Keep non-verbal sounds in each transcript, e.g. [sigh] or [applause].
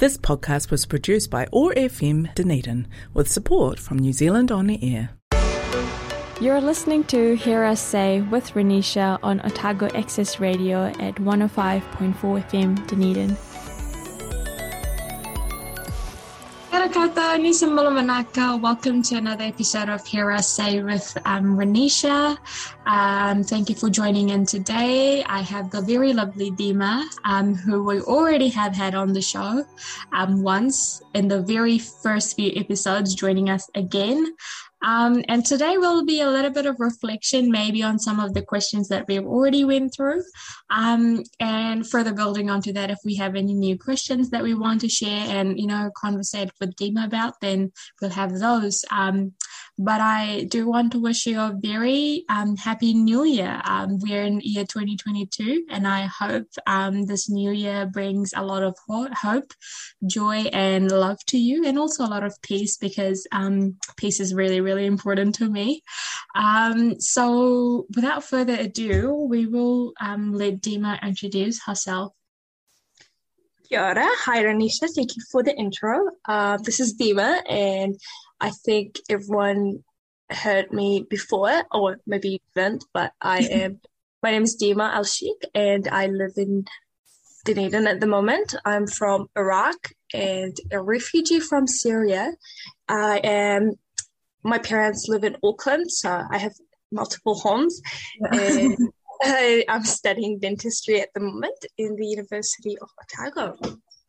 This podcast was produced by OAR FM Dunedin with support from New Zealand On the Air. You're listening to Hear Us Say with Ranisha on Otago Access Radio at 105.4 FM Dunedin. Karakata Nisamula Manaka. Welcome to another episode of Hear Us Say with um, Ranisha. Um, thank you for joining in today. I have the very lovely Dima, um, who we already have had on the show um, once in the very first few episodes, joining us again. Um, and today will be a little bit of reflection, maybe on some of the questions that we've already went through, um, and further building onto that. If we have any new questions that we want to share and you know conversate with Dima about, then we'll have those. Um, but I do want to wish you a very um, happy New Year. Um, we're in year 2022, and I hope um, this new year brings a lot of hope, joy, and love to you, and also a lot of peace because peace is really, really really important to me. Um, so, without further ado, we will um, let Dima introduce herself. Kia ora. Hi, Ranisha. Thank you for the intro. Uh, this is Dima, and I think everyone heard me before, or maybe you didn't, but I [laughs] am. my name is Dima Al Sheikh, and I live in Dunedin at the moment. I'm from Iraq and a refugee from Syria. I am my parents live in Auckland, so I have multiple homes. and [laughs] I, I'm studying dentistry at the moment in the University of Otago.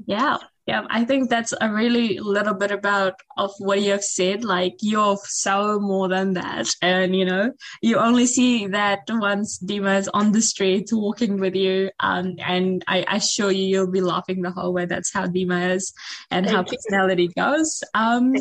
Yeah, yeah, I think that's a really little bit about of what you have said. Like you're so more than that, and you know, you only see that once Dima is on the street walking with you. Um, and I, I assure you, you'll be laughing the whole way. That's how Dima is, and Thank how you. personality goes. Um,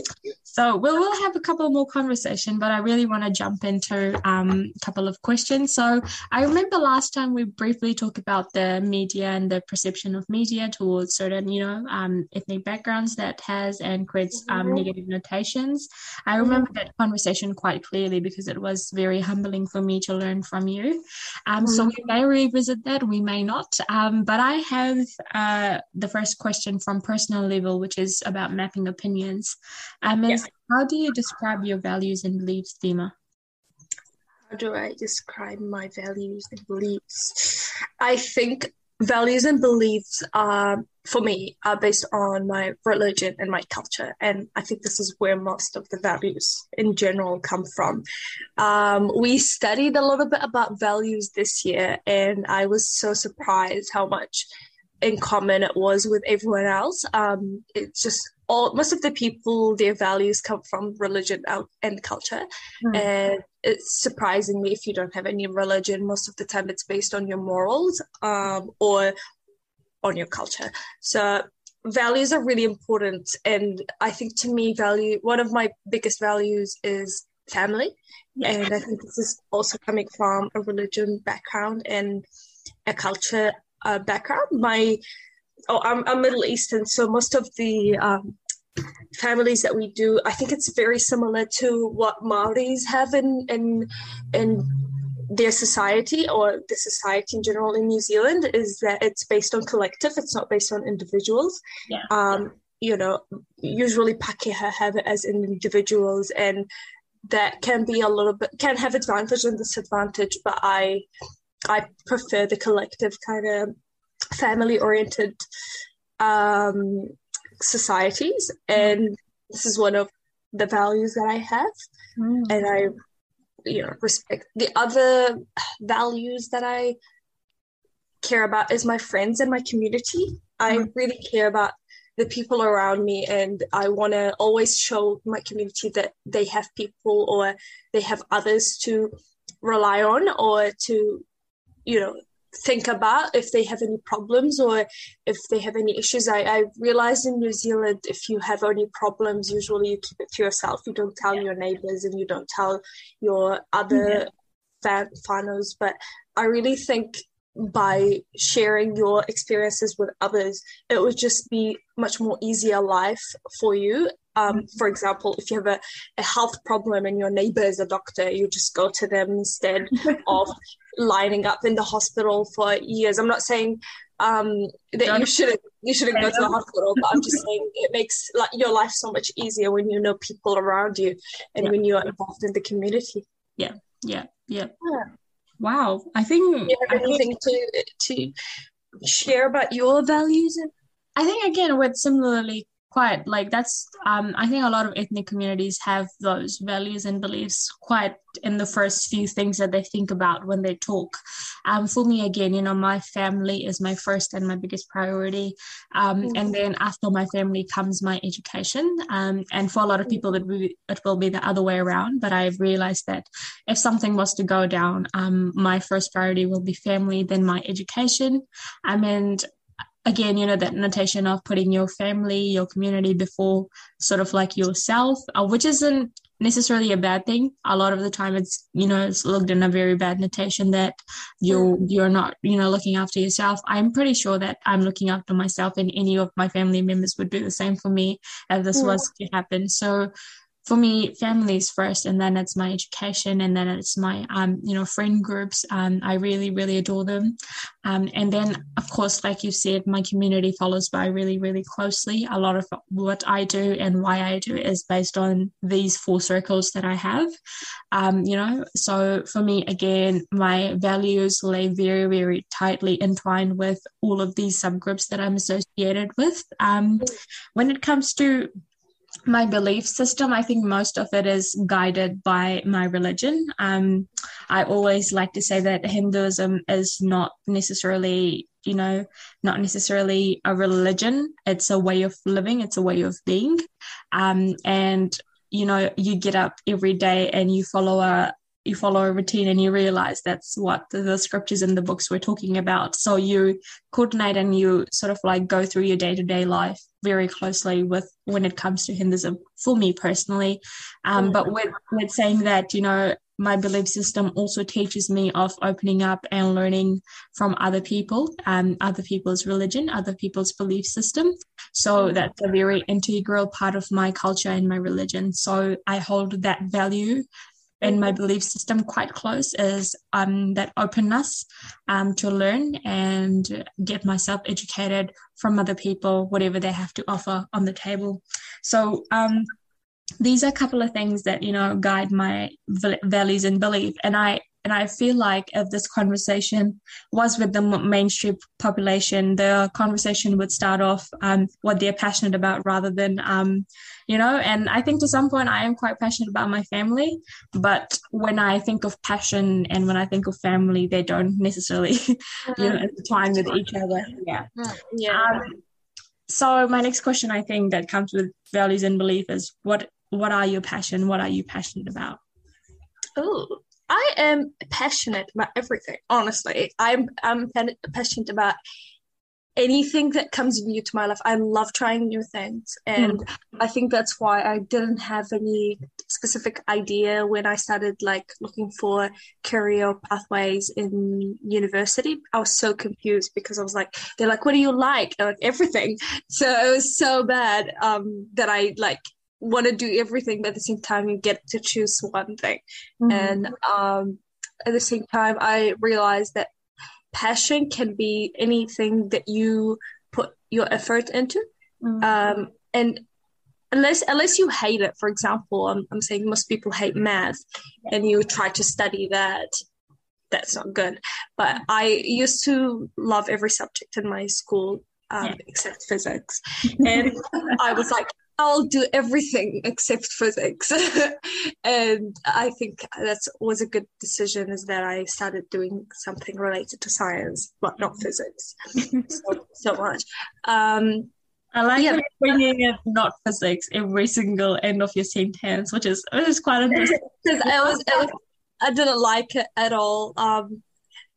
so we'll we'll have a couple more conversation, but I really want to jump into um a couple of questions. So I remember last time we briefly talked about the media and the perception of media towards certain, you know, um ethnic backgrounds that has and creates um, mm-hmm. negative notations. I mm-hmm. remember that conversation quite clearly because it was very humbling for me to learn from you. Um, so mm-hmm. we may revisit that, we may not. Um, but I have uh, the first question from personal level, which is about mapping opinions. Um, yeah. How do you describe your values and beliefs, Dima? How do I describe my values and beliefs? I think values and beliefs are for me are based on my religion and my culture and i think this is where most of the values in general come from um, we studied a little bit about values this year and i was so surprised how much in common it was with everyone else um, it's just all most of the people their values come from religion and culture mm. and it's surprising me if you don't have any religion most of the time it's based on your morals um, or on your culture so values are really important and i think to me value one of my biggest values is family yeah. and i think this is also coming from a religion background and a culture uh, background my oh i'm, I'm middle eastern so most of the um, families that we do, I think it's very similar to what Maoris have in in in their society or the society in general in New Zealand is that it's based on collective, it's not based on individuals. Yeah. Um, you know, usually Pakeha have it as individuals and that can be a little bit can have advantage and disadvantage, but I I prefer the collective kind of family oriented um societies and this is one of the values that i have mm. and i you know respect the other values that i care about is my friends and my community mm. i really care about the people around me and i want to always show my community that they have people or they have others to rely on or to you know think about if they have any problems or if they have any issues. I, I realized in New Zealand, if you have any problems, usually you keep it to yourself. You don't tell yeah. your neighbors and you don't tell your other yeah. fan, But I really think by sharing your experiences with others, it would just be much more easier life for you. Um, mm-hmm. for example, if you have a, a health problem and your neighbor is a doctor, you just go to them instead [laughs] of lining up in the hospital for years. I'm not saying um, that Don't you shouldn't you shouldn't go to the hospital. But I'm just [laughs] saying it makes like your life so much easier when you know people around you and yeah. when you are involved in the community. Yeah, yeah, yeah. yeah. Wow, I think. You have anything think, to to share about your values? I think again, with similarly quite like that's um, i think a lot of ethnic communities have those values and beliefs quite in the first few things that they think about when they talk. Um, for me again you know my family is my first and my biggest priority. Um, mm-hmm. and then after my family comes my education. Um, and for a lot of people it will, be, it will be the other way around. But i've realized that if something was to go down um, my first priority will be family then my education. Um, and again, you know, that notation of putting your family, your community before sort of like yourself, uh, which isn't necessarily a bad thing. A lot of the time it's, you know, it's looked in a very bad notation that you're, you're not, you know, looking after yourself. I'm pretty sure that I'm looking after myself and any of my family members would do the same for me if this was to happen. So for me, family is first, and then it's my education, and then it's my um, you know friend groups. Um, I really, really adore them, um, and then of course, like you said, my community follows by really, really closely. A lot of what I do and why I do is based on these four circles that I have. Um, you know, so for me, again, my values lay very, very tightly entwined with all of these subgroups that I'm associated with. Um, when it comes to my belief system, I think most of it is guided by my religion. Um, I always like to say that Hinduism is not necessarily, you know, not necessarily a religion. It's a way of living. It's a way of being. Um, and you know, you get up every day and you follow a you follow a routine and you realize that's what the, scriptures in the books were talking about. So you coordinate and you sort of like go through your day to day life very closely with when it comes to Hinduism for me personally. Um, but with, with saying that, you know, my belief system also teaches me of opening up and learning from other people, um, other people's religion, other people's belief system. So that's a very integral part of my culture and my religion. So I hold that value in my belief system quite close is um, that openness um, to learn and get myself educated from other people, whatever they have to offer on the table. So um, these are a couple of things that you know guide my values and belief, and I and I feel like if this conversation was with the mainstream population, the conversation would start off um, what they're passionate about rather than, um, you know, and I think to some point I am quite passionate about my family. But when I think of passion and when I think of family, they don't necessarily, [laughs] you know, intertwine with each other. Yeah. Yeah. Um, so my next question, I think, that comes with values and belief is what what are your passion? What are you passionate about? Oh, I am passionate about everything. Honestly, I'm I'm passionate about anything that comes new to my life. I love trying new things, and mm. I think that's why I didn't have any specific idea when I started like looking for career pathways in university. I was so confused because I was like, they're like, "What do you like?" like everything. [laughs] So it was so bad um, that I like want to do everything, but at the same time, you get to choose one thing. Mm-hmm. And um, at the same time, I realized that passion can be anything that you put your effort into. Mm-hmm. Um, and unless unless you hate it, for example, I'm, I'm saying most people hate math, and you try to study that. That's not good. But I used to love every subject in my school um, yeah. except physics. [laughs] And I was like, I'll do everything except physics. [laughs] and I think that was a good decision is that I started doing something related to science, but not physics [laughs] so, so much. Um, I like yeah. bringing in not physics every single end of your sentence, which is which is quite [laughs] interesting. Because I was, I was, I didn't like it at all. Um,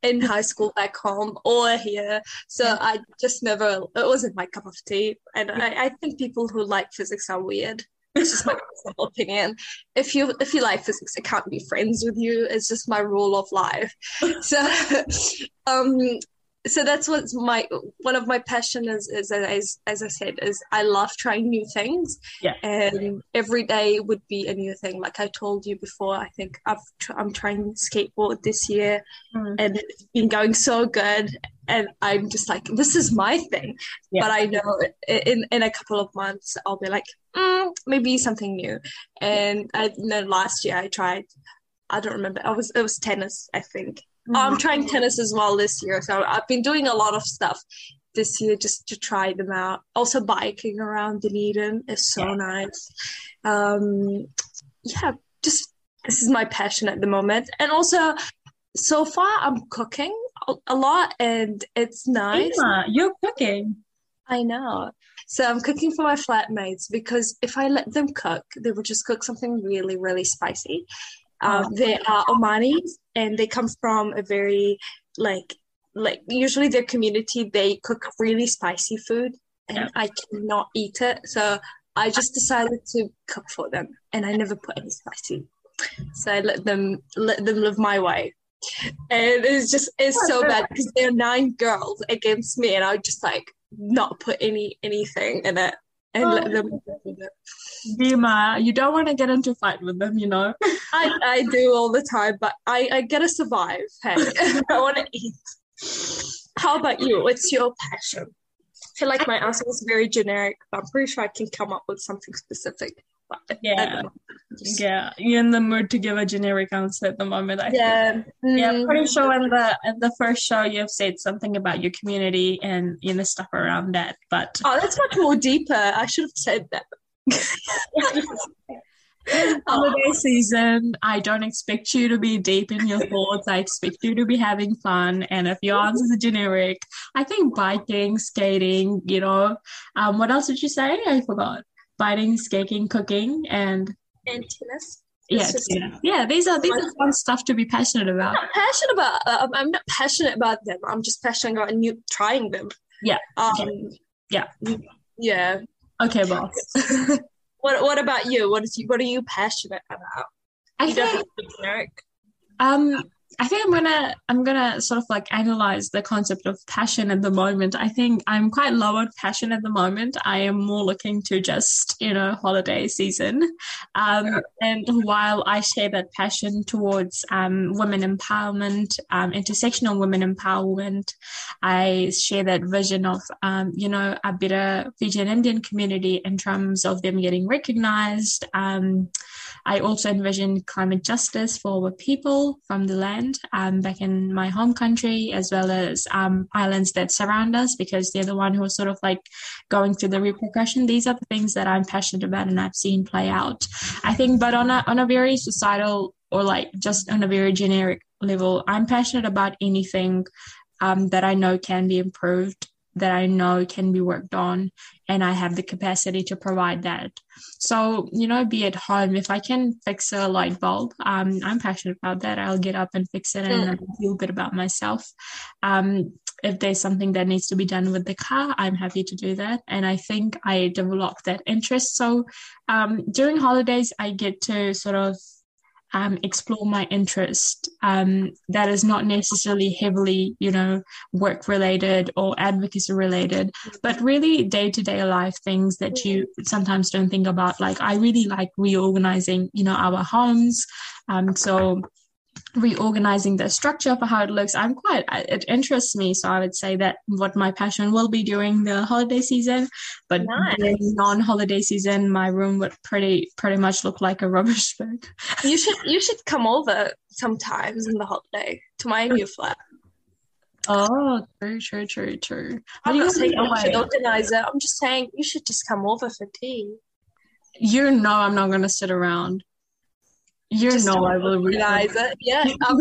in high school back home or here. So. I just never, it wasn't my cup of tea. And. I, I think people who like physics are weird. [laughs] It's just my personal opinion. If you if you like physics, I can't be friends with you. It's just my rule of life. [laughs] So, [laughs] um, so that's what's my one of my passion is, is as as I said is I love trying new things. Yeah. And every day would be a new thing. Like I told you before, I think I've tr- I'm trying skateboard this year, mm. and it's been going so good. and I'm just like, this is my thing. Yeah. But I know in in a couple of months I'll be like, mm, maybe something new. And I know last year I tried. I don't remember. I was it was tennis. I think. Mm-hmm. I'm trying tennis as well this year. So I've been doing a lot of stuff this year just to try them out. Also, biking around Dunedin is so yeah. nice. Um, yeah, just this is my passion at the moment. And also, so far, I'm cooking a lot and it's nice. Emma, you're cooking. I know. So I'm cooking for my flatmates because if I let them cook, they would just cook something really, really spicy. Um. They are Omanis and they come from a very like like usually their community they cook really spicy food and yeah. I cannot eat it. So I just decided to cook for them and I never put any spicy. So I let them let them live my way. And it's just it's so bad because there are nine girls against me and I just like not put any anything in it and oh. let them Dima, you don't want to get into fight with them, you know. I, I do all the time, but I, I gotta survive. Hey, [laughs] I want to eat. How about you? What's your passion? I feel like my answer was very generic, but I'm pretty sure I can come up with something specific. Yeah, Just... yeah, you're in the mood to give a generic answer at the moment. I yeah, think. Mm. yeah. I'm pretty sure in the in the first show you've said something about your community and you know stuff around that. But oh, that's much more deeper. I should have said that. [laughs] holiday season. I don't expect you to be deep in your thoughts. I expect you to be having fun. And if your answer is generic, I think biking, skating, you know. Um, what else did you say? I forgot. Biking, skating, cooking, and and tennis. Yeah, yeah, yeah. These are these are fun stuff to be passionate about. I'm not passionate about. Uh, I'm not passionate about them. I'm just passionate about new trying them. Yeah. Um. Yeah. Yeah. Okay, boss. [laughs] What What about you? What is you, What are you passionate about? I you think, generic. Um, I think I'm gonna I'm gonna sort of like analyze the concept of passion at the moment. I think I'm quite low on passion at the moment. I am more looking to just you know holiday season, um, and while I share that passion towards um, women empowerment, um, intersectional women empowerment, I share that vision of um, you know a better Fijian Indian community in terms of them getting recognized. I also envision climate justice for people from the land um, back in my home country, as well as um, islands that surround us, because they're the one who are sort of like going through the repercussion. These are the things that I'm passionate about and I've seen play out. I think, but on a on a very societal or like just on a very generic level, I'm passionate about anything um, that I know can be improved that I know can be worked on and I have the capacity to provide that. So, you know, be at home, if I can fix a light bulb, um, I'm passionate about that. I'll get up and fix it and mm. feel good about myself. Um, if there's something that needs to be done with the car, I'm happy to do that. And I think I developed that interest. So um, during holidays, I get to sort of um, explore my interest um, that is not necessarily heavily, you know, work related or advocacy related, but really day to day life things that you sometimes don't think about. Like, I really like reorganizing, you know, our homes. Um, so reorganizing the structure for how it looks i'm quite it interests me so i would say that what my passion will be during the holiday season but nice. non-holiday season my room would pretty pretty much look like a [laughs] rubbish bin you should you should come over sometimes in the holiday to my new flat Oh, true, true, true, true. I'm not saying you should organize it. I'm just saying you should just come over for tea. You know I'm not going to sit around. You know I will realize it. Yeah. [laughs] Um,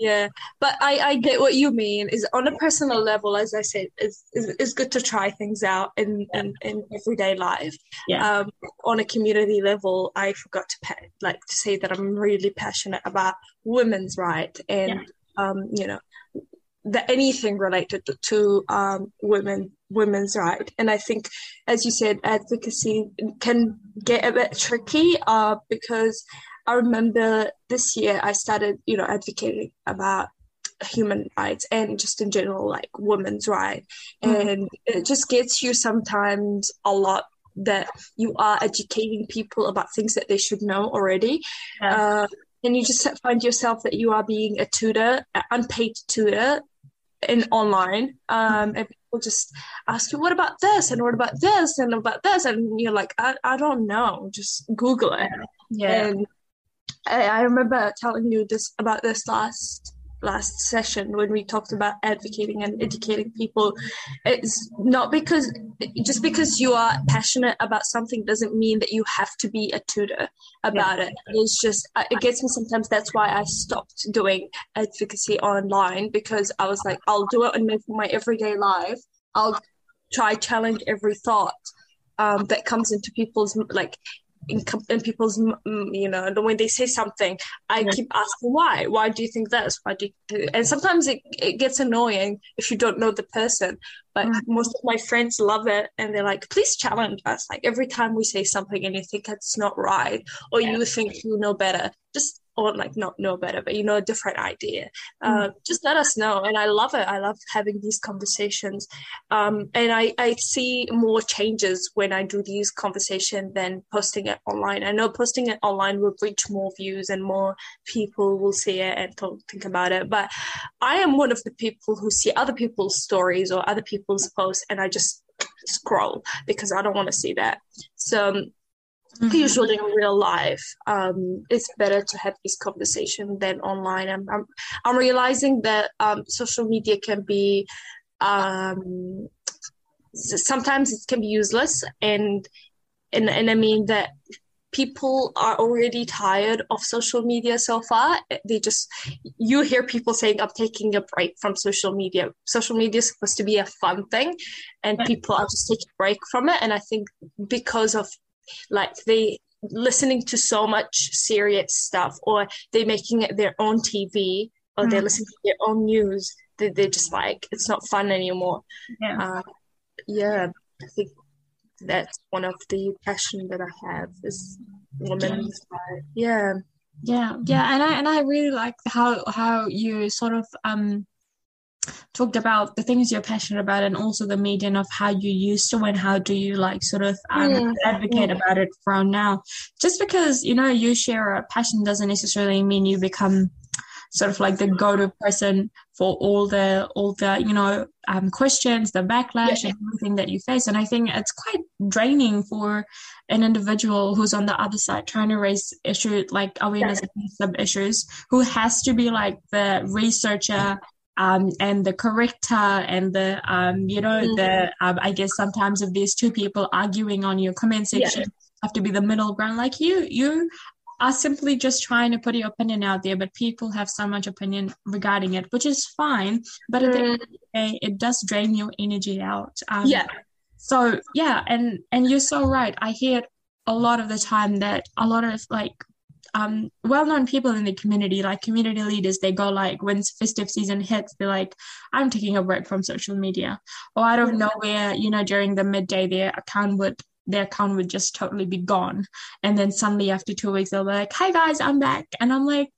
yeah. But I, I get what you mean. Is on a personal level, as I said, it's, it's, good to try things out in, in, in everyday life. Yeah. Um, on a community level, I forgot to pay, like to say that I'm really passionate about women's right and yeah. um, you know, the anything related to, to um, women women's right and i think as you said advocacy can get a bit tricky uh, because I remember this year I started, you know, advocating about human rights and just in general like women's right mm-hmm. and it just gets you sometimes a lot that you are educating people about things that they should know already. Yeah. uh, and you just find yourself that you are being a tutor an unpaid tutor in online. Um, and people just ask you what about this? And what about this? And about this? And you're like i, I don't know. Just google it. Yeah. and I, I remember telling you this about this last last session when we talked about advocating and educating people. It's not because just because you are passionate about something doesn't mean that you have to be a tutor about it. It's just uh, it gets me sometimes. That's why i stopped doing advocacy online because i was like i'll do it in my, my everyday life. I'll try challenge every thought um, that comes into people's like in, in people's you know when they say something i Yeah. keep asking why why do you think this why do you and sometimes it, it gets annoying if you don't know the person but Mm. most of my friends love it and they're like please challenge us like every time we say something and you think it's not right or you think you know better just or like not know better but you know a different idea uh, just let us know and i love it i love having these conversations um, and I, I see more changes when I do these conversations than posting it online. I know posting it online will reach more views and more people will see it and talk, think about it. But I am one of the people who see other people's stories or other people's posts and I just scroll because I don't want to see that. So Mhm. usually in real life um, it's better to have this conversation than online. I'm, I'm, I'm realizing that um, social media can be um, sometimes it can be useless and and, and i mean that people are already tired of social media so far. They just you hear people saying i'm taking a break from social media. Social media is supposed to be a fun thing and people are just taking a break from it. And i think because of like they listening to so much serious stuff or they're making it their own tv or they're Mm. listening to their own news they, they're just like it's not fun anymore Yeah. uh, yeah i think that's one of the passion that i have is women's yeah Yeah, yeah, and I and I really like how how you sort of um talked about the things you're passionate about and also the median of how you used to and how do you like sort of um, Mm, advocate mm. about it from now. Just because you know you share a passion doesn't necessarily mean you become sort of like the go-to person for all the all the you know um, questions, the backlash, and everything that you face. And I think it's quite draining for an individual who's on the other side trying to raise issue like awareness sub issues, who has to be like the researcher. Um, and the corrector and the um, you know Mhm. the um, I guess sometimes if there's two people arguing on your comment Yeah. section have to be the middle ground. Like you you are simply just trying to put your opinion out there but people have so much opinion regarding it which is fine. But at the end of the day it does drain your energy out. Um, yeah. so yeah and and you're so right. I hear it a lot of the time that a lot of like um well-known people in the community like community leaders they go like when festive season hits they're like i'm taking a break from social media. Or out of nowhere you know during the midday their account would their account would just totally be gone. And then suddenly after two weeks they're like hi guys i'm back. And i'm like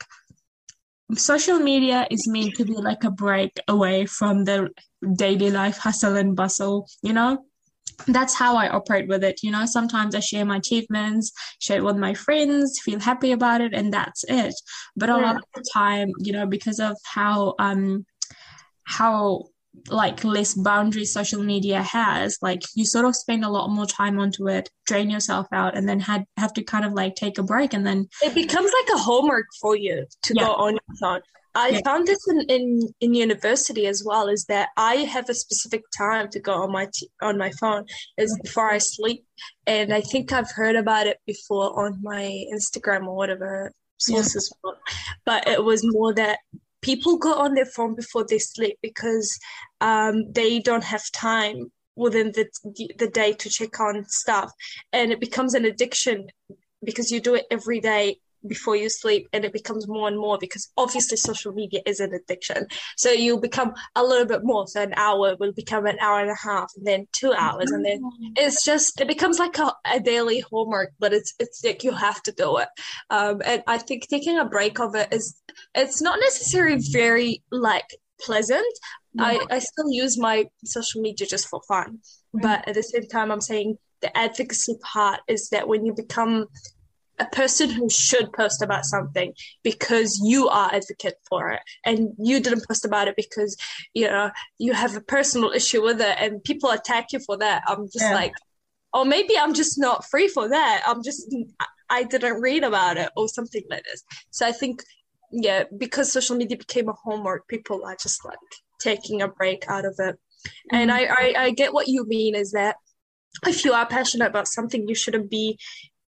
social media is meant to be like a break away from the daily life hustle and bustle you know that's how I operate with it. You know, sometimes I share my achievements, share it with my friends, feel happy about it, and that's it. But a lot of the time, you know, because of how um how like less boundaries social media has, like you sort of spend a lot more time onto it, drain yourself out, and then had have to kind of like take a break and then it becomes like a homework for you to Yeah. go on your phone. I Yeah. found this in, in, in university as well. Is that I have a specific time to go on my t- on my phone is before I sleep, and I think I've heard about it before on my Instagram or whatever sources. were. But it was more that people go on their phone before they sleep because um, they don't have time within the the day to check on stuff, and it becomes an addiction because you do it every day before you sleep and it becomes more and more because obviously social media is an addiction. So you become a little bit more. So an hour will become an hour and a half and then two hours and then it's just it becomes like a, a daily homework but it's it's like you have to do it. Um, and i think taking a break of it is it's not necessarily very like pleasant. I, I still use my social media just for fun. But at the same time i'm saying the advocacy part is that when you become a person who should post about something because you are advocate for it. And you didn't post about it because you know you have a personal issue with it and people attack you for that. I'm just yeah. like oh maybe i'm just not free for that. I'm just i didn't read about it or something like this. So i think yeah because social media became a homework people are just like taking a break out of it. Mm-hmm. and I, I i get what you mean is that if you are passionate about something you shouldn't be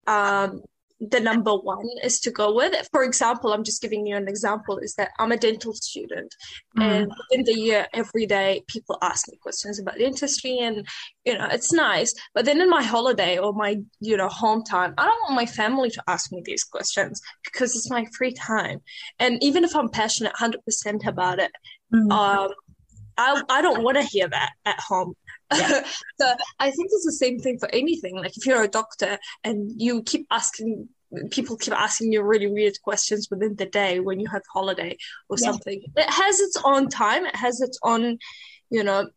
um the number one is to go with. It. For example, I'm just giving you an example is that I'm a dental student mm. and in the year every day people ask me questions about dentistry and you know it's nice. But then in my holiday or my you know home time, I don't want my family to ask me these questions because it's my free time. And even if I'm passionate 100% about it, mm. um, I, I don't want to hear that at home. Yeah. [laughs] so I think it's the same thing for anything. Like if you're a doctor and you keep asking people keep asking you really weird questions within the day when you have holiday or yeah. something. It has its own time. It has its own, you know,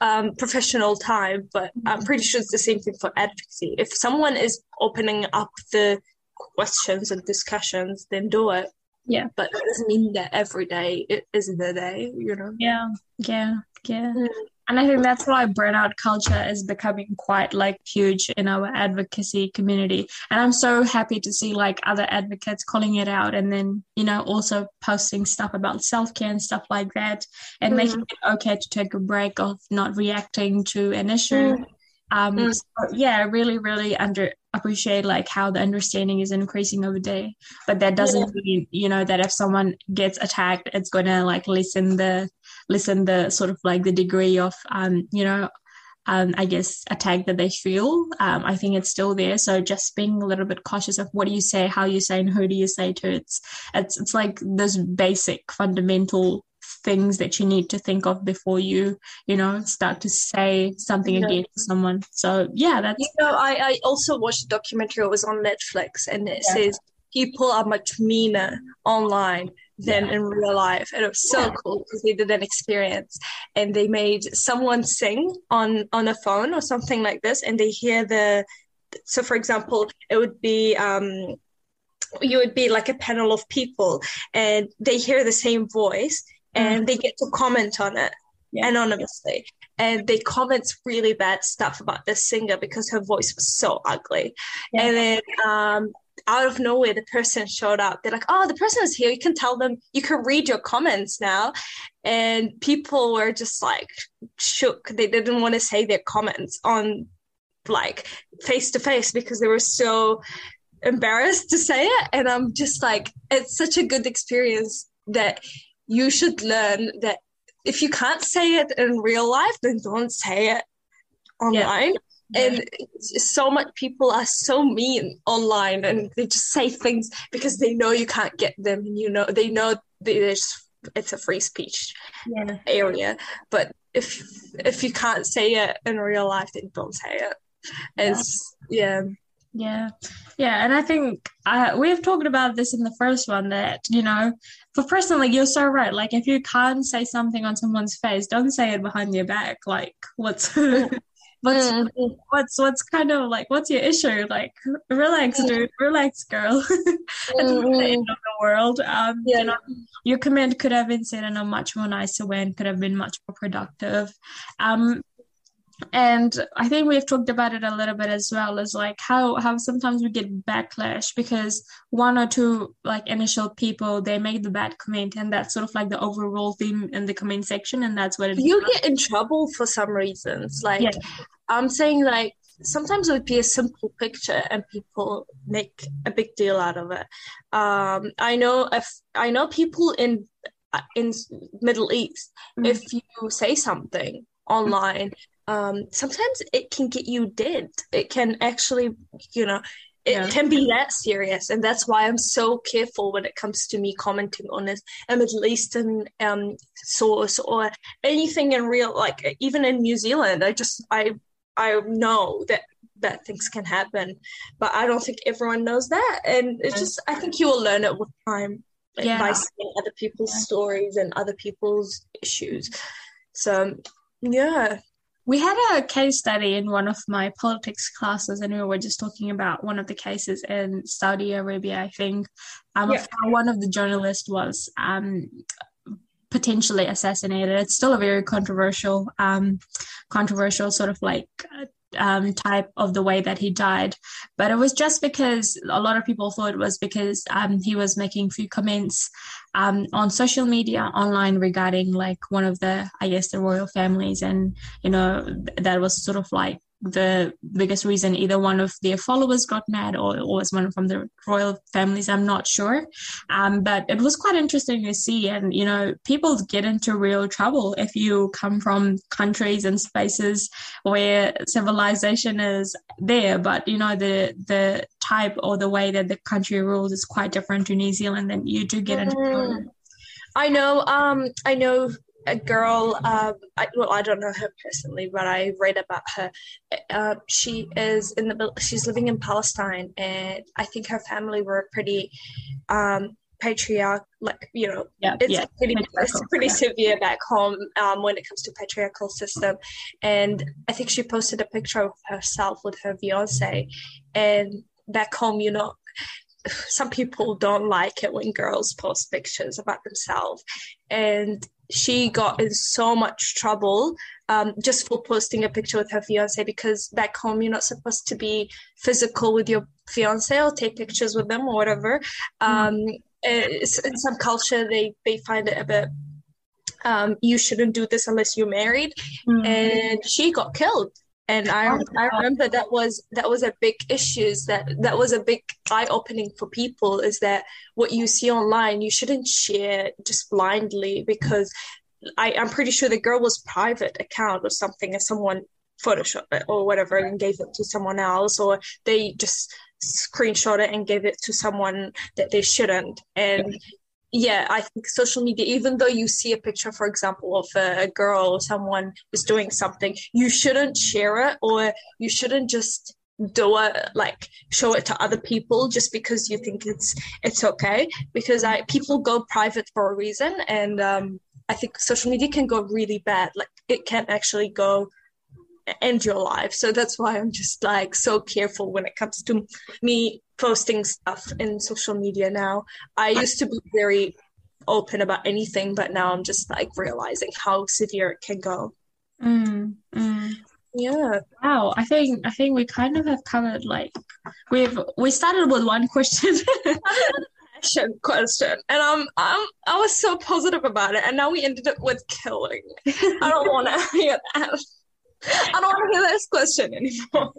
um, professional time. But mm-hmm. I'm pretty sure it's the same thing for advocacy. If someone is opening up the questions and discussions, then do it. Yeah. But it doesn't mean that every day it is the day, you know? Yeah. Yeah. Yeah. Mm. And I think that's why burnout culture is becoming quite like huge in our advocacy community. And I'm so happy to see like other advocates calling it out and then, you know, also posting stuff about self care and stuff like that and mm. making it okay to take a break of not reacting to an issue. Mm. Um, mm. So, yeah, really, really under appreciate like how the understanding is increasing over day. But that doesn't yeah. mean, you know, that if someone gets attacked, it's gonna like lessen the lessen the sort of like the degree of um, you know, um, I guess attack that they feel. Um, I think it's still there. So just being a little bit cautious of what do you say, how you say, and who do you say to. It's it's it's like those basic fundamental things that you need to think of before you you know start to say something yeah. again to someone so yeah that's you know i i also watched a documentary it was on netflix and it yeah. says people are much meaner online than yeah. in real life and it was so cool because they did an experience and they made someone sing on on a phone or something like this and they hear the so for example it would be um you would be like a panel of people and they hear the same voice and mm. they get to comment on it yeah. anonymously. And they comment really bad stuff about this singer because her voice was so ugly. Yeah. And then um, out of nowhere, the person showed up. They're like, oh, the person is here. You can tell them, you can read your comments now. And people were just like shook. They didn't want to say their comments on like face to face because they were so embarrassed to say it. And I'm just like, it's such a good experience that you should learn that if you can't say it in real life, then don't say it online. Yeah. And so much people are so mean online and they just say things because they know you can't get them and you know they know there's it's a free speech yeah. area. But if if you can't say it in real life, then don't say it. It's yeah. yeah. Yeah, and I think uh, we've talked about this in the first one that you know, for personally, you're so right. Like, if you can't say something on someone's face, don't say it behind their back. Like, what's [laughs] what's mm. what's what's kind of like what's your issue? Like, relax, mm. dude, relax, girl. it's not the end of the world. Um, yeah. you know, your comment could have been said in a much more nicer way and could have been much more productive. Um, and i think we've talked about it a little bit as well as like how how sometimes we get backlash because one or two like initial people they make the bad comment and that's sort of like the overall theme in the comment section and that's what it you get in trouble for some reasons like yeah. i'm saying like sometimes it would be a simple picture and people make a big deal out of it um i know if i know people in in middle east mm-hmm. if you say something online um, sometimes it can get you dead. It can actually, you know, it yeah. can be that serious, and that's why I'm so careful when it comes to me commenting on this a Middle Eastern um, source or anything in real, like even in New Zealand. I just I I know that that things can happen, but I don't think everyone knows that, and it's just I think you will learn it with time. Yeah. by seeing other people's stories and other people's issues. So, yeah, we had a case study in one of my politics classes, and we were just talking about one of the cases in Saudi Arabia, I think. Um, yeah. One of the journalists was um, potentially assassinated. It's still a very controversial, um, controversial sort of like um, type of the way that he died. But it was just because a lot of people thought it was because um, he was making few comments um, on social media online regarding like one of the, I guess, the royal families. And, you know, that was sort of like the biggest reason either one of their followers got mad or, or was one from the royal families i'm not sure um, but it was quite interesting to see and you know people get into real trouble if you come from countries and spaces where civilization is there but you know the the type or the way that the country rules is quite different to new zealand and you do get into mm. I know. Um, I know a girl. Um, I, well, I don't know her personally, but I read about her. Uh, she is in the. She's living in Palestine, and I think her family were pretty. Um, patriarch like you know yeah, it's yeah. pretty it's pretty yeah. severe back home um, when it comes to patriarchal system and i think she posted a picture of herself with her fiance and back home you know some people don't like it when girls post pictures about themselves and she got in so much trouble um, just for posting a picture with her fiance because back home you're not supposed to be physical with your fiance or take pictures with them or whatever. Um, in some culture, they they find it a bit. Um, you shouldn't do this unless you're married, mm-hmm. and she got killed and I oh, I remember that was that was a big issue. That that was a big eye opening for people. Is that what you see online? You shouldn't share just blindly because I I'm pretty sure the girl was private account or something, and someone photoshopped it or whatever and gave it to someone else, or they just screenshot it and gave it to someone that they shouldn't. And yeah, I think social media, even though you see a picture, for example, of a, girl or someone is doing something, you shouldn't share it or you shouldn't just do it like show it to other people just because you think it's it's okay. Because i people go private for a reason and um i think social media can go really bad. Like it can actually go end your life so that's why i'm just like so careful when it comes to me posting stuff in social media now. I used to be very open about anything, but now I'm just like realizing how severe it can go. Mm, mm. Yeah. Wow. I think I think we kind of have covered like we've we started with one question. [laughs] question question and um I'm I was so positive about it and now we ended up with killing. I don't wanna hear that. I don't wanna hear this question anymore.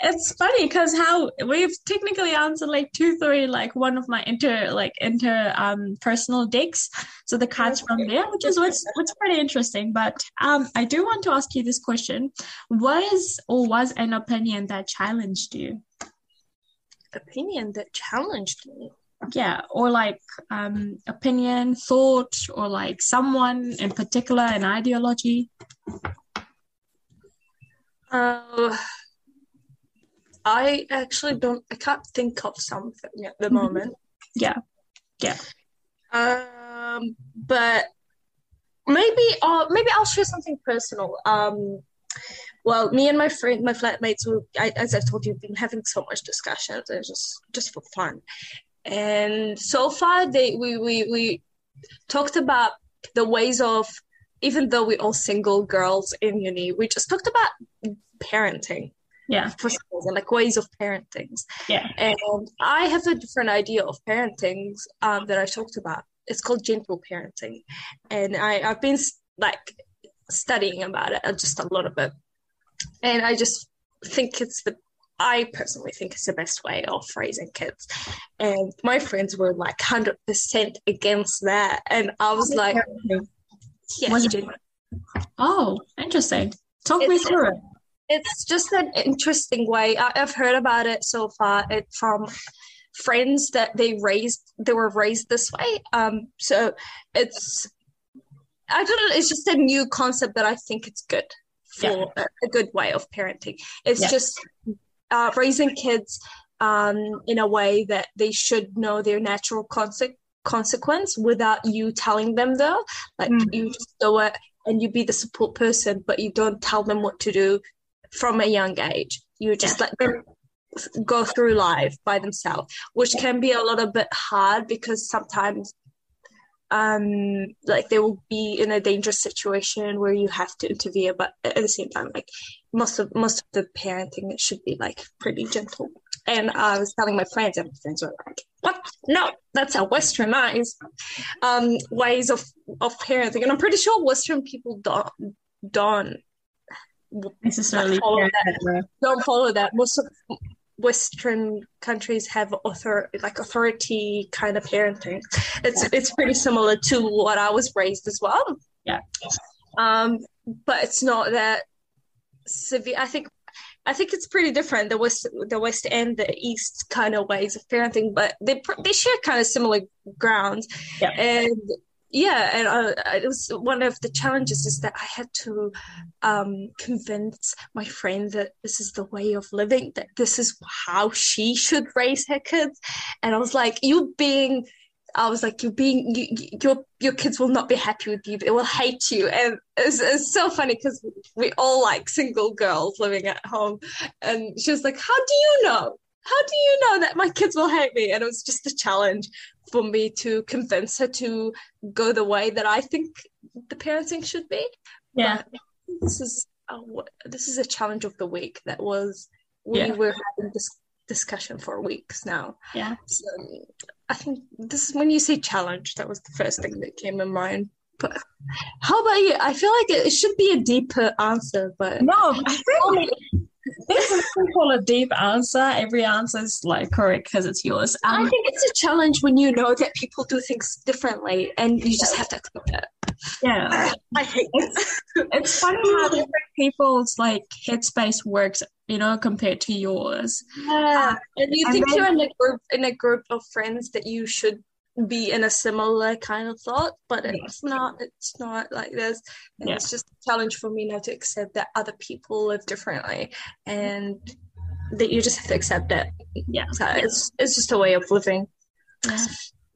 it's funny because how we've technically answered like two three like one of my inter like inter um personal decks. So the cards from there which is what's what's pretty interesting. But um i do want to ask you this question. Was or was an opinion that challenged you? Opinion that challenged me yeah or like um opinion thought or like someone in particular an ideology uh, I actually don't. I can't think of something at the mm-hmm. moment. Yeah, yeah. Um, but maybe, uh, maybe I'll share something personal. Um, well, me and my friend, my flatmates, who, I, as I've told you, been having so much discussions, and just just for fun. And so far, they we we we talked about the ways of even though we're all single girls in uni, we just talked about parenting. Yeah. For some reason, like ways of parenting. Yeah. And I have a different idea of parenting um, that I talked about. It's called gentle parenting. And I, I've been like studying about it just a little bit. And I just think it's the I personally think it's the best way of raising kids. And my friends were like 100% against that. And I was like, Yes, it? Oh, interesting. Talk it's, me through it. It's just an interesting way. I, have heard about it so far it, from friends that they raised they were raised this way. Um, so it's I don't know. It's just a new concept that I think it's good for yeah. a, a, good way of parenting. It's yeah. just uh, raising kids um, in a way that they should know their natural concept consequence without you telling them though. Like mm. you just do it and you be the support person but you don't tell them what to do from a young age. You just let them go through life by themselves which can be a little bit hard because sometimes um like they will be in a dangerous situation where you have to intervene but at the same time like most of most of the parenting it should be like pretty gentle and I was telling my friends, and my friends were like, "What? No, that's a westernized um, ways of of parenting." And I'm pretty sure Western people don't don't necessarily follow that. don't follow that. Most of Western countries have author like authority kind of parenting. It's it's pretty similar to what I was raised as well. Yeah. Um, but it's not that severe. I think I think it's pretty different the west the west and the east kind of ways of parenting, but they they share kind of similar grounds. Yeah. And yeah, and uh, it was one of the challenges is that I had to um, convince my friend that this is the way of living, that this is how she should raise her kids, and I was like, you being I was like, you're being, you, your your kids will not be happy with you. They will hate you. And it's, it's so funny because we all like single girls living at home. And she was like, how do you know? How do you know that my kids will hate me? And it was just a challenge for me to convince her to go the way that I think the parenting should be. Yeah. But this is a, this is a challenge of the week that was we yeah. were having this discussion for weeks now. Yeah. So I think this is when you say challenge, that was the first thing that came in mind. But how about you? I feel like it, should be a deeper answer, but no, I think this is call a deep answer. Every answer is like correct because it's yours. Um, I think it's a challenge when you know that people do things differently, and you just have to accept it. Yeah, I hate it. It's funny how different people's like headspace works you know, compared to yours. Yeah, um, and you and think then, you're in a group in a group of friends that you should be in a similar kind of thought, but it's not. It's not like this. And yeah. It's just a challenge for me now to accept that other people live differently, and that you just have to accept it. Yeah, so it's it's just a way of living.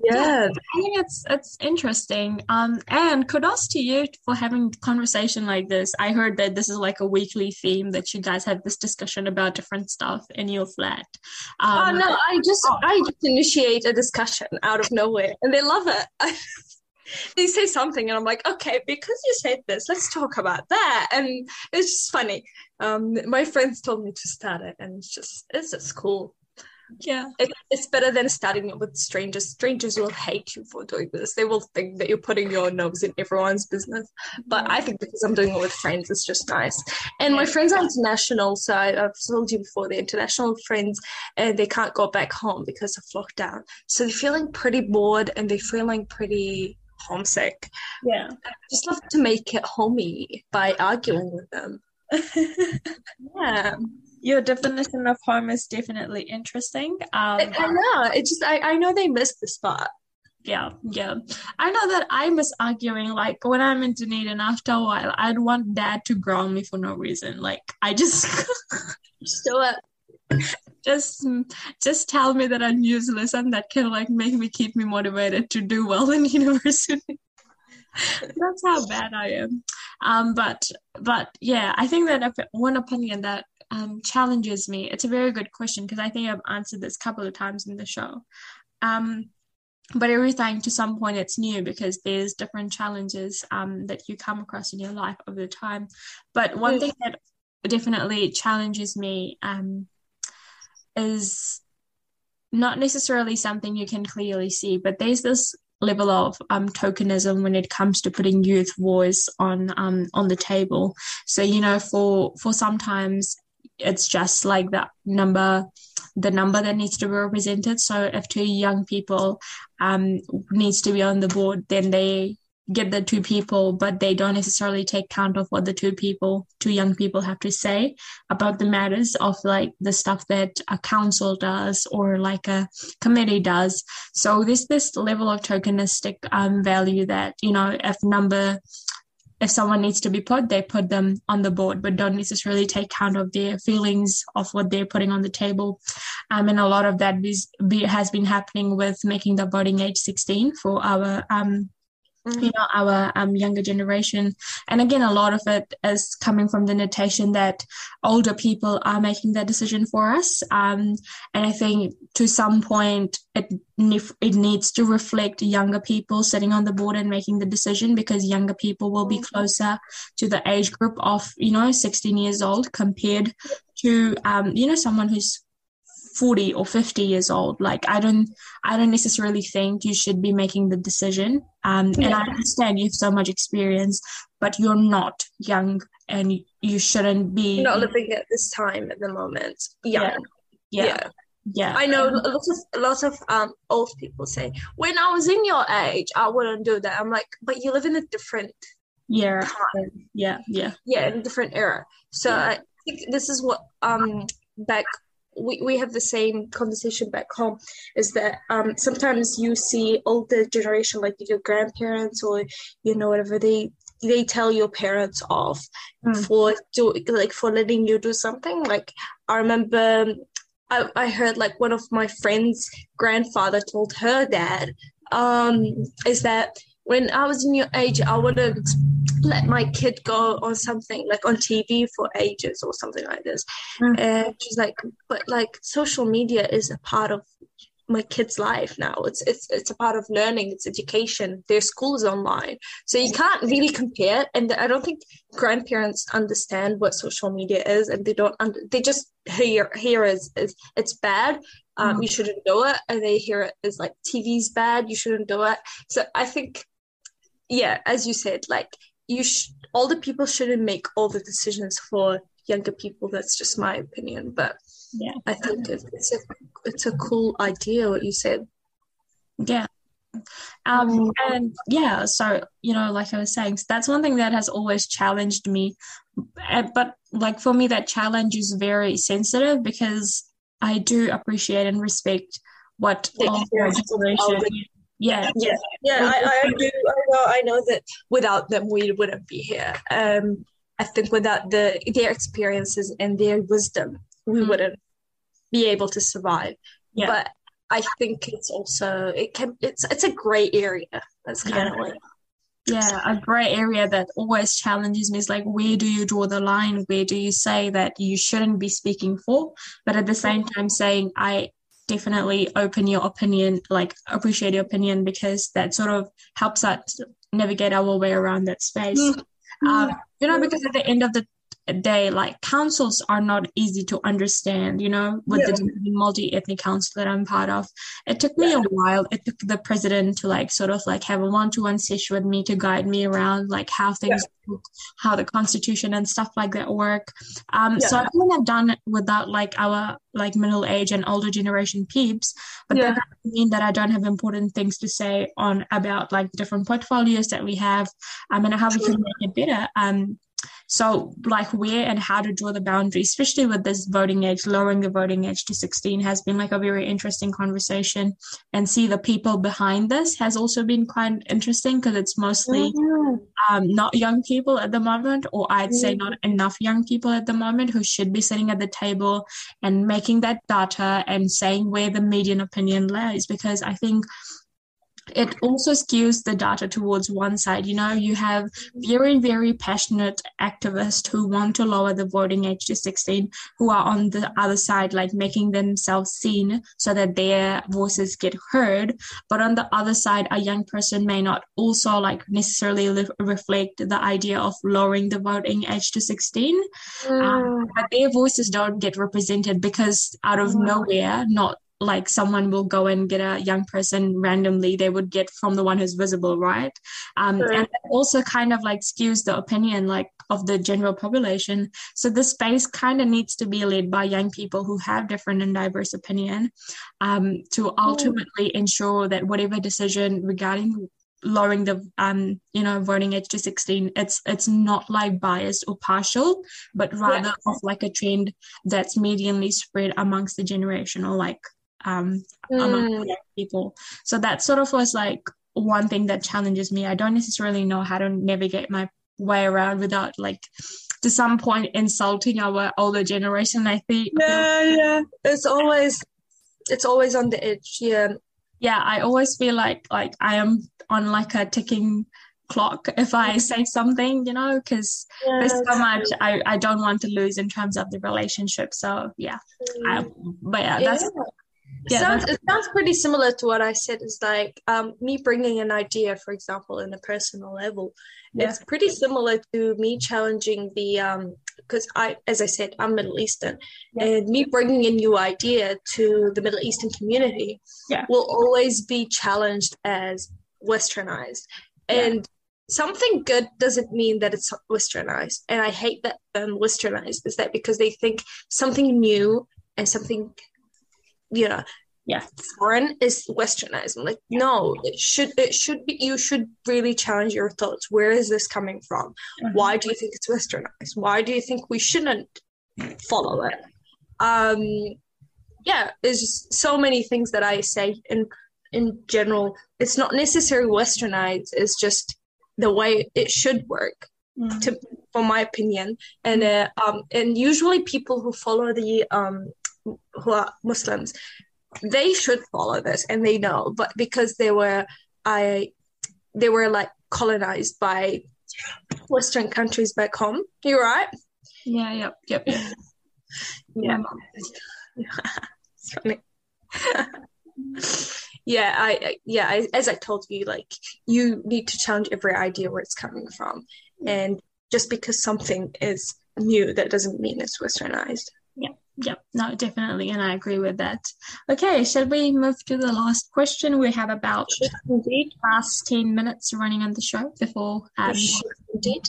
Yeah. I think it's it's interesting. Um, and kudos to you for having conversation like this. I heard that this is like a weekly theme that you guys have this discussion about different stuff in your flat. Um, oh no, I just oh. I just initiate a discussion out of nowhere, and they love it. [laughs] they say something, and I'm like, okay, because you said this, let's talk about that, and it's just funny. Um, my friends told me to start it, and it's just it's just cool yeah. It, it's better than starting it with strangers. Strangers will hate you for doing this. They will think that you're putting your nose in everyone's business. But i think because i'm doing it with friends it's just nice. And my friends are international so i've told you before they're international friends and they can't go back home because of lockdown. So they're feeling pretty bored and they're feeling pretty homesick. Yeah. I just love to make it homey by arguing with them. [laughs] Yeah your definition of home is definitely interesting. Um, I, I know. It just I, I know they missed the spot. Yeah, yeah. I know that I miss arguing. Like when I'm in Dunedin, after a while, I'd want dad to ground me for no reason. Like I just [laughs] still up. Just, just tell me that I'm useless, and that can like make me keep me motivated to do well in [laughs] university. [laughs] That's how bad I am. Um, but but yeah, I think that one opinion that um, challenges me? It's a very good question because I think I've answered this a couple of times in the show. Um, but every time to some point it's new because there's different challenges um, that you come across in your life over the time. But one thing that definitely challenges me um, is not necessarily something you can clearly see, but there's this level of um, tokenism when it comes to putting youth voice on um, on the table. So you know, for for sometimes it's just like that number the number that needs to be represented so if two young people um needs to be on the board then they get the two people but they don't necessarily take count of what the two people two young people have to say about the matters of like the stuff that a council does or like a committee does so there's this level of tokenistic um, value that you know if number if someone needs to be put, they put them on the board, but don't necessarily take count of their feelings of what they're putting on the table. Um, and a lot of that is, be, has been happening with making the voting age 16 for our um, mm-hmm. you know our um, younger generation and again a lot of it is coming from the notation that older people are making that decision for us um, and i think to some point it it needs to reflect younger people sitting on the board and making the decision because younger people will be mm-hmm. closer to the age group of you know 16 years old compared to um, you know someone who's 40 or 50 years old like i don't i don't necessarily think you should be making the decision um, yeah. and i understand you have so much experience but you're not young and you shouldn't be you're not living at this time at the moment yeah yeah, yeah. yeah. I know a lot of a lot of um, old people say, "When I was in your age, I wouldn't do that." I'm like, "But you live in a different yeah, time. yeah, yeah, yeah, in a different era." So yeah. I think this is what um back we, we have the same conversation back home is that um, sometimes you see older generation like your grandparents or you know whatever they they tell your parents off mm. for do like for letting you do something like i remember I, I heard like one of my friends grandfather told her dad um is that when I was in your age, I wouldn't let my kid go on something like on TV for ages or something like this. Mm. And she's like, but like social media is a part of my kid's life now. It's it's it's a part of learning. It's education. Their school is online, so you can't really compare. And I don't think grandparents understand what social media is, and they don't. Under, they just hear hear is, is it's bad. Um, mm. You shouldn't do it, and they hear it as like TV's bad. You shouldn't do it. So I think yeah, as you said, like you, sh- older people shouldn't make all the decisions for younger people. That's just my opinion, but yeah, I think it's a it's a cool idea what you said. Yeah. Um, and yeah, so you know, like I was saying, that's one thing that has always challenged me. Uh, but like for me, that challenge is very sensitive because I do appreciate and respect what all generation yeah. Yeah yeah I, I do i know i know that without them we wouldn't be here. Um i think without the their experiences and their wisdom we mm-hmm. wouldn't be able to survive. Yeah. but i think it's also it can it's it's a gray area. That's kind yeah. of like yeah a gray area that always challenges me is like where do you draw the line? Where do you say that you shouldn't be speaking for? But at the same time saying i definitely open your opinion, like appreciate your opinion because that sort of helps us navigate our way around that space. Mm-hmm. Um, you know, because at the end of the day like councils are not easy to understand you know with yeah. the multi-ethnic council that i'm part of. It took me yeah. a while. It took the president to like sort of like have a one-to-one session with me to guide me around like how things yeah. how the constitution and stuff like that work. Um so i couldn't have done it without like our like middle age and older generation peeps but that doesn't mean that i don't have important things to say on about like different portfolios that we have. Um and how we can make it better. Um so, like where and how to draw the boundary, especially with this voting age, lowering the voting age to 16 has been like a very interesting conversation. And see the people behind this has also been quite interesting because it's mostly mm-hmm. um, not young people at the moment, or I'd say mm-hmm. not enough young people at the moment who should be sitting at the table and making that data and saying where the median opinion lies. Because I think it also skews the data towards one side. You know, you have very, very passionate activists who want to lower the voting age to 16, who are on the other side, like making themselves seen so that their voices get heard. But on the other side, a young person may not also like necessarily reflect the idea of lowering the voting age to 16. Mm. Um, but their voices don't get represented because out of mm. nowhere, not like someone will go and get a young person randomly they would get from the one who's visible right um, sure. and also kind of like skews the opinion like of the general population so this space kind of needs to be led by young people who have different and diverse opinion um, to ultimately mm. ensure that whatever decision regarding lowering the um you know voting age to 16 it's it's not like biased or partial but rather yeah. of like a trend that's medianly spread amongst the generation or like um, mm. among people. So that sort of was like one thing that challenges me. I don't necessarily know how to navigate my way around without like to some point insulting our older generation. I think. Yeah, yeah. It's always it's always on the edge. Yeah. Yeah, I always feel like like I am on like a ticking clock if I say something, you know, because yeah, there's so much I, I don't want to lose in terms of the relationship. So yeah, I, but yeah, that's yeah. Yeah, sounds, it sounds pretty similar to what I said. Is like um, me bringing an idea, for example, in a personal level. Yeah. It's pretty similar to me challenging the because um, I, as I said, I'm Middle Eastern, yeah. and me bringing a new idea to the Middle Eastern community yeah. will always be challenged as westernized, and something good doesn't mean that it's westernized. And I hate that um, westernized is that because they think something new and something you know yeah. foreign is westernized I'm like no it should it should be you should really challenge your thoughts. Where is this coming from? Mm-hmm. why do you think it's westernized? Why do you think we shouldn't follow it? Um yeah there's just so many things that i say in in general. It's not necessarily westernized. It's just the way it should work mm-hmm. to for my opinion. And uh, um and usually people who follow the um who are Muslims, they should follow this and they know, but because they were I they were like colonized by Western countries back home. You're right. Yeah. Yep. Yep. yep. yeah. it's [laughs] funny. [laughs] [laughs] yeah, I, I yeah, I, as I told you, like you need to challenge every idea where it's coming from, mm. and just because something is new, that doesn't mean it's westernized. Yeah. Yep, no, definitely. And I agree with that. Okay, shall we move to the last question? We have about indeed last 10 minutes running on the show before. Um, indeed.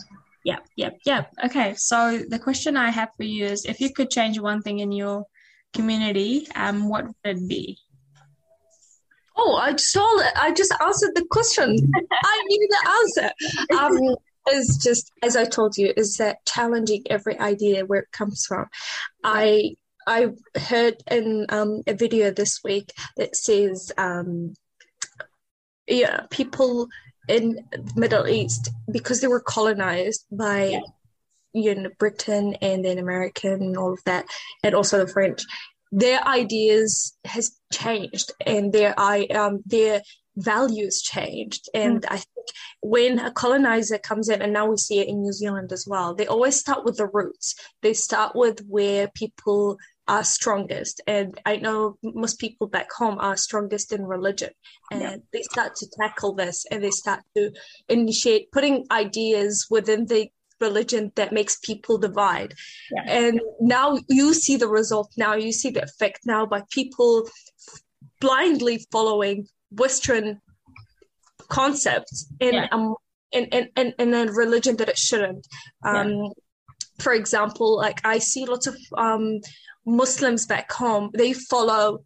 Yep, yep, yep. Okay, so the question I have for you is if you could change one thing in your community, um, what would it be? Oh, I saw it. I just answered the question. [laughs] I knew the answer. Um, is just as I told you, is that challenging every idea where it comes from. I I heard in um, a video this week that says, um, yeah, people in the Middle East because they were colonized by yeah. you know Britain and then American and all of that, and also the French. Their ideas has changed, and their I um their values changed. And mm. I think when a colonizer comes in, and now we see it in New Zealand as well, they always start with the roots. They start with where people are strongest. And I know most people back home are strongest in religion. And yeah. they start to tackle this and they start to initiate putting ideas within the religion that makes people divide. Yeah. And now you see the result. Now you see the effect now by people blindly following Western concepts in yeah. um in, in, in, in a religion that it shouldn't. Um, yeah. For example, like I see lots of um, Muslims back home, they follow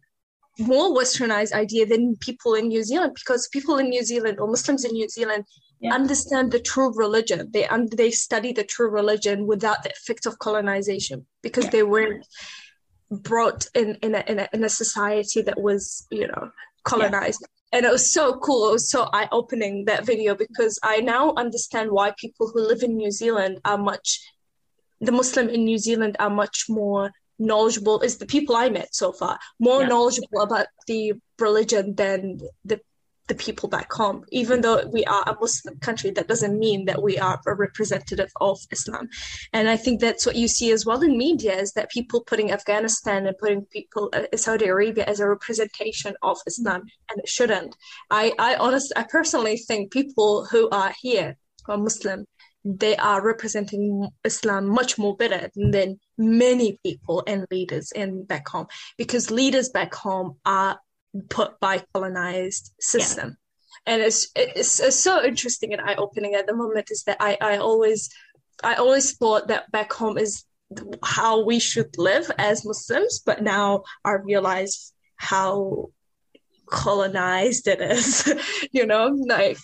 more westernized idea than people in New Zealand because people in New Zealand or Muslims in New Zealand yeah. understand the true religion. They they study the true religion without the effect of colonization because yeah. they weren't brought in in a, in a, in a society that was you know colonized. Yeah and it was so cool. It was so eye opening that video because I now understand why people who live in New Zealand are much, the Muslim in New Zealand are much more knowledgeable. Is the people I met so far more yeah. knowledgeable about the religion than the the people back home. Even though we are a Muslim country, that doesn't mean that we are a representative of Islam. And I think that's what you see as well in media is that people putting Afghanistan and putting people uh, Saudi Arabia as a representation of Islam, and it shouldn't. I I honestly, I personally think people who are here who are Muslim they are representing Islam much more better than many people and leaders in back home because leaders back home are put by colonized system. Yeah. And it's, it's, it's so interesting and eye opening at the moment is that I, I always I always thought that back home is how we should live as Muslims, but now I realize how colonized it is. [laughs] you know, like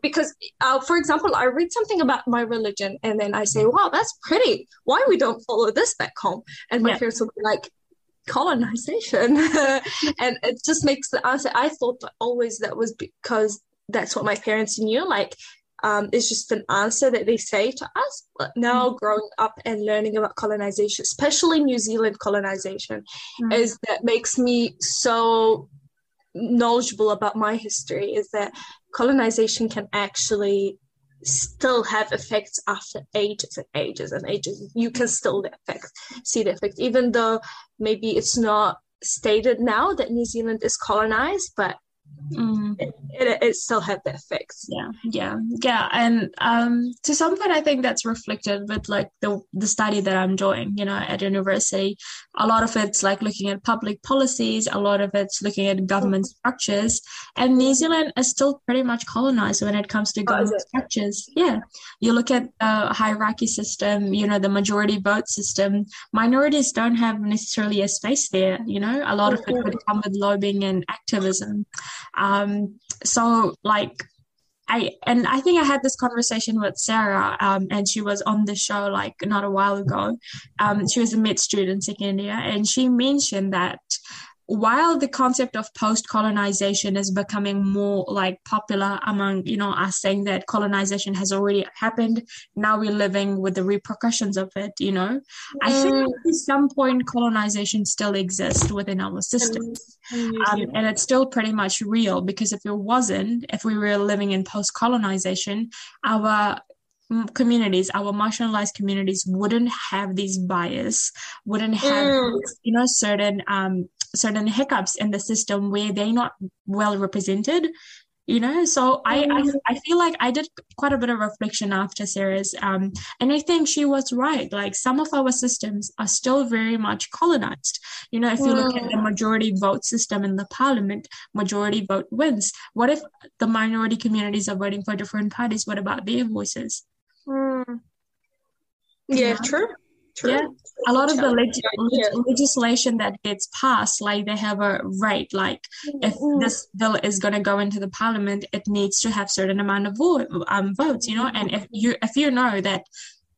because uh, for example i read something about my religion and then i say wow that's pretty why we don't follow this back home and my yeah. parents will be like colonization [laughs] and it just makes the answer i thought always that was because that's what my parents knew like um, is just an answer that they say to us. But now, mm-hmm. growing up and learning about colonization, especially New Zealand colonization, mm-hmm. is that makes me so knowledgeable about my history. Is that colonization can actually still have effects after ages and ages and ages. You can still the effect, see the effect, even though maybe it's not stated now that New Zealand is colonized, but mm. it, it, it, still had the effects. Yeah, yeah, yeah. And um, to some point, I think that's reflected with like the the study that I'm doing. You know, at university, a lot of it's like looking at public policies. A lot of it's looking at government structures. And New Zealand is still pretty much colonized when it comes to oh, government oh, structures. Yeah, you look at the hierarchy system. You know, the majority vote system. Minorities don't have necessarily a space there. You know, a lot of it would come with lobbying and activism. Um, so like I and I think I had this conversation with Sarah, um, and she was on the show like not a while ago. Um, she was a med student in India, and she mentioned that while the concept of post colonization is becoming more like popular among you know us saying that colonization has already happened now we're living with the repercussions of it you know mm. i think mm. at some point colonization still exists within our systems um, and it's still pretty much real because if it wasn't if we were living in post colonization our communities, our marginalized communities wouldn't have these bias, wouldn't have, mm. you know, certain um, certain hiccups in the system where they're not well represented you know? So I, I, mm-hmm. I feel like i did quite a bit of reflection after sarah's um and i think she was right. Like some of our systems are still very much colonized. You know if you look at the mm. majority vote system in the parliament majority vote wins. What if the minority communities are voting for different parties? What about their voices? Mm. yeah, yeah, true Yeah, a lot of the leg- legislation that gets passed, like they have a rate, like if mm-hmm. this bill is going to go into the parliament, it needs to have certain amount of vote, um, votes, you know. And if you if you know that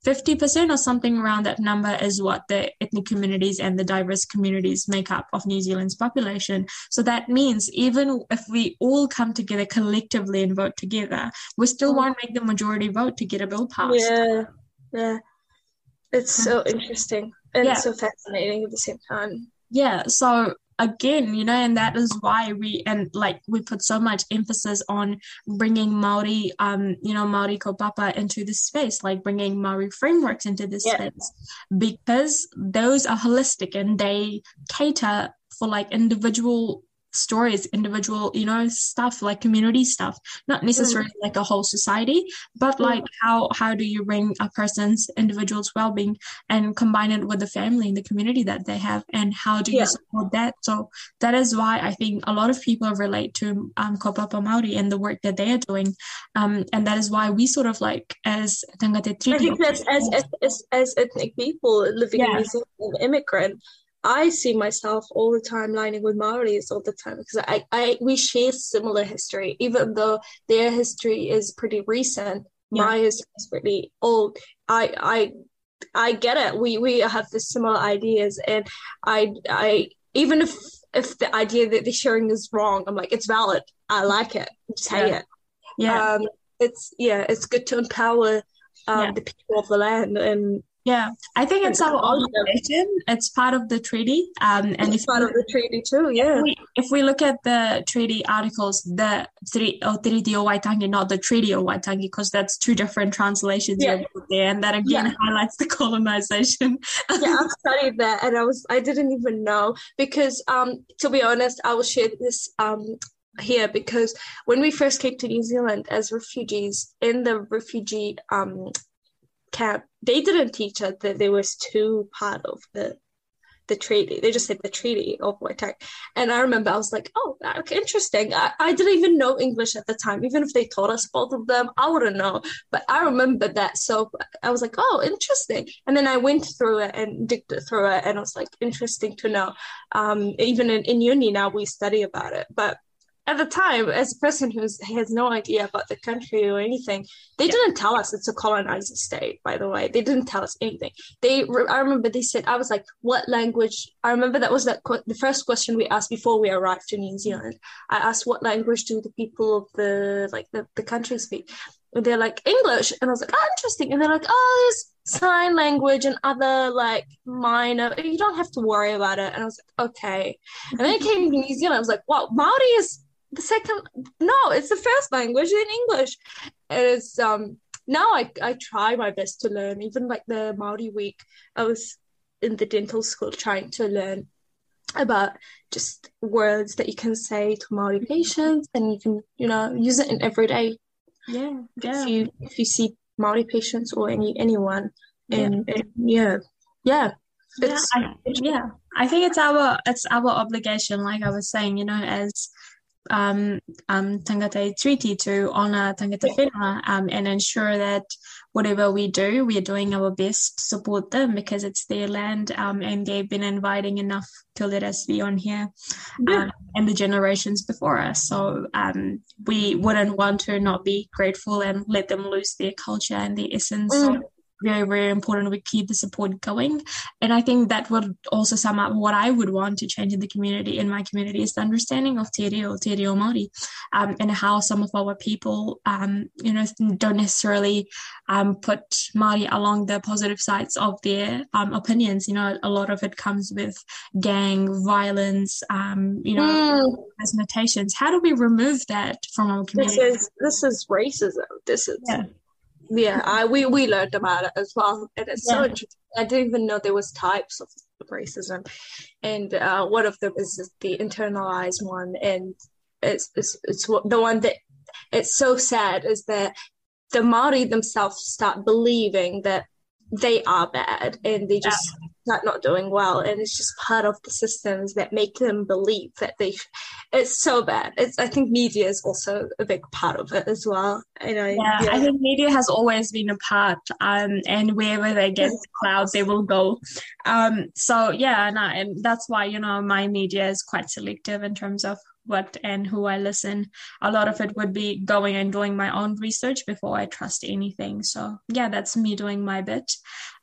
50% or something around that number is what the ethnic communities and the diverse communities make up of New Zealand's population. So that means even if we all come together collectively and vote together, we still mm. won't make the majority vote to get a bill passed. Yeah, yeah. It's so interesting and yeah. so fascinating at the same time. Yeah. So again, you know, and that is why we and like we put so much emphasis on bringing Maori, um, you know, Maori kaupapa into this space, like bringing Maori frameworks into this yeah. space, because those are holistic and they cater for like individual stories, individual, you know, stuff like community stuff, not necessarily mm. like a whole society, but mm. like how how do you bring a person's individual's well-being and combine it with the family and the community that they have, and how do yeah. you support that? So that is why I think a lot of people relate to um, Kaupapa Maori and the work that they are doing, um, and that is why we sort of like as Tangata Tiriti. I think that's as, as, as, as ethnic people living yeah. in New Zealand, immigrant I see myself all the time lining with Maoris all the time because I, I we share similar history, even though their history is pretty recent. Yeah. My history is pretty old. I I I get it. We we have the similar ideas, and I I even if if the idea that they're sharing is wrong, I'm like it's valid. I like it. Say yeah. it. Yeah. Um, it's yeah. It's good to empower um, yeah. the people of the land and yeah, I think it's our obligation. It's part of the treaty. Um, and it's part of the treaty too. Yeah. If we, if we, look at the treaty articles, the three oh, Tiriti o Waitangi, not the Treaty o Waitangi, because that's two different translations yeah. there, and that again yeah. highlights the colonization. yeah, I've [laughs] studied that, and I was I didn't even know because um, to be honest, I will share this um here because when we first came to New Zealand as refugees in the refugee um camp, they didn't teach us that there was two part of the the treaty. They just said the treaty of Waitangi. And I remember I was like, oh, okay, interesting. I, I didn't even know English at the time. Even if they taught us both of them, I wouldn't know. But I remember that. So I was like, oh, interesting. And then I went through it and digged through it. And it was like, interesting to know. Um, even in, in uni now, we study about it. But at the time, as a person who has no idea about the country or anything, they yeah. didn't tell us it's a colonized state. By the way, they didn't tell us anything. They, I remember they said, I was like, "What language?" I remember that was that the first question we asked before we arrived to New Zealand. I asked, "What language do the people of the like the, the country speak?" they're like English, and I was like, oh, interesting. And they're like, oh, there's sign language and other like minor. You don't have to worry about it. And I was like, okay. And then I came to New Zealand. I was like, wow, Maori is the second. No, it's the first language in English. It's um now I I try my best to learn. Even like the Maori week, I was in the dental school trying to learn about just words that you can say to Maori patients, and you can you know use it in everyday yeah, yeah. If you if you see Maori patients or any anyone, and yeah, and, yeah, yeah. Yeah I, yeah, I think it's our it's our obligation, like I was saying, you know, as um, um, Tangata Tiriti to honour Tangata Whenua um, and ensure that whatever we do, we're doing our best to support them because it's their land um, and they've been inviting enough to let us be on here yeah. um, and the generations before us. So um, we wouldn't want to not be grateful and let them lose their culture and their essence. Mm very, very important we keep the support going. And I think that would also sum up what I would want to change in the community, in my community, is the understanding of Te Reo, Te Reo Māori, um, and how some of our people, um, you know, don't necessarily um, put Māori along the positive sides of their um, opinions. You know, a lot of it comes with gang violence, um, you know, mm. How do we remove that from our community? This is, this is racism. This is yeah yeah i we we learned about it as well and it's yeah. so interesting i didn't even know there was types of racism and uh, one of them is the internalized one and it's it's, it's the one that it's so sad is that the Maori themselves start believing that they are bad and they just yeah. Not not doing well and it's just part of the systems that make them believe that they it's so bad it's i think media is also a big part of it as well and I, yeah, yeah. I think media has always been a part um and wherever they get the cloud they will go um so yeah no, and that's why you know my media is quite selective in terms of what and who I listen. A lot of it would be going and doing my own research before I trust anything. So yeah, that's me doing my bit.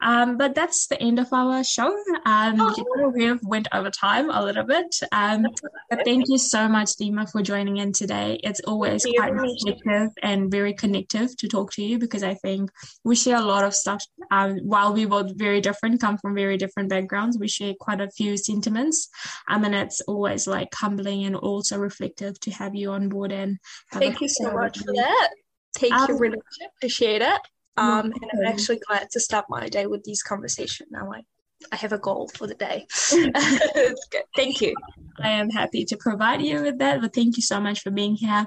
Um, but that's the end of our show. Um, oh. we have went over time a little bit. Um, but thank you so much, Dima, for joining in today. It's always quite reflective and very connective to talk to you because I think we share a lot of stuff. Um, while we both very different, come from very different backgrounds, we share quite a few sentiments. Um, and it's always like humbling and also reflective to have you on board and thank you so much for that. Thank um, you, really appreciate it. Um, and I'm actually glad to start my day with these conversations. Now I, I have a goal for the day. [laughs] Thank you. I am happy to provide you with that. But thank you so much for being here.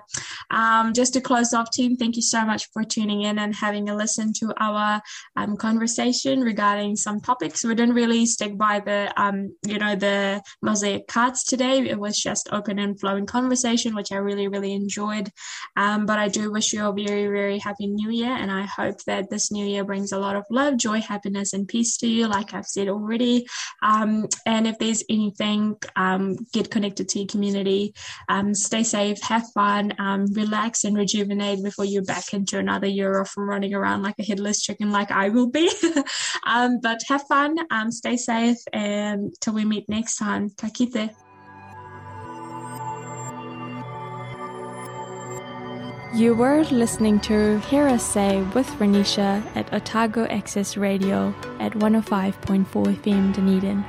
Um, just to close off, team, thank you so much for tuning in and having a listen to our um, conversation regarding some topics. We didn't really stick by the, um, you know, the mosaic cards today. It was just open and flowing conversation, which I really, really enjoyed. Um, but I do wish you a very, very happy new year. And I hope that this new year brings a lot of love, joy, happiness, and peace to you, like I've said already. Um, and if there's anything, um, get connected to your community. Um, stay safe, have fun, um, relax and rejuvenate before you're back into another year of running around like a headless chicken, like I will be. [laughs] um, but have fun, stay safe, and till we meet next time. Ka kite. You were listening to Hear Us Say with Ranisha at Otago Access Radio at 105.4 FM Dunedin.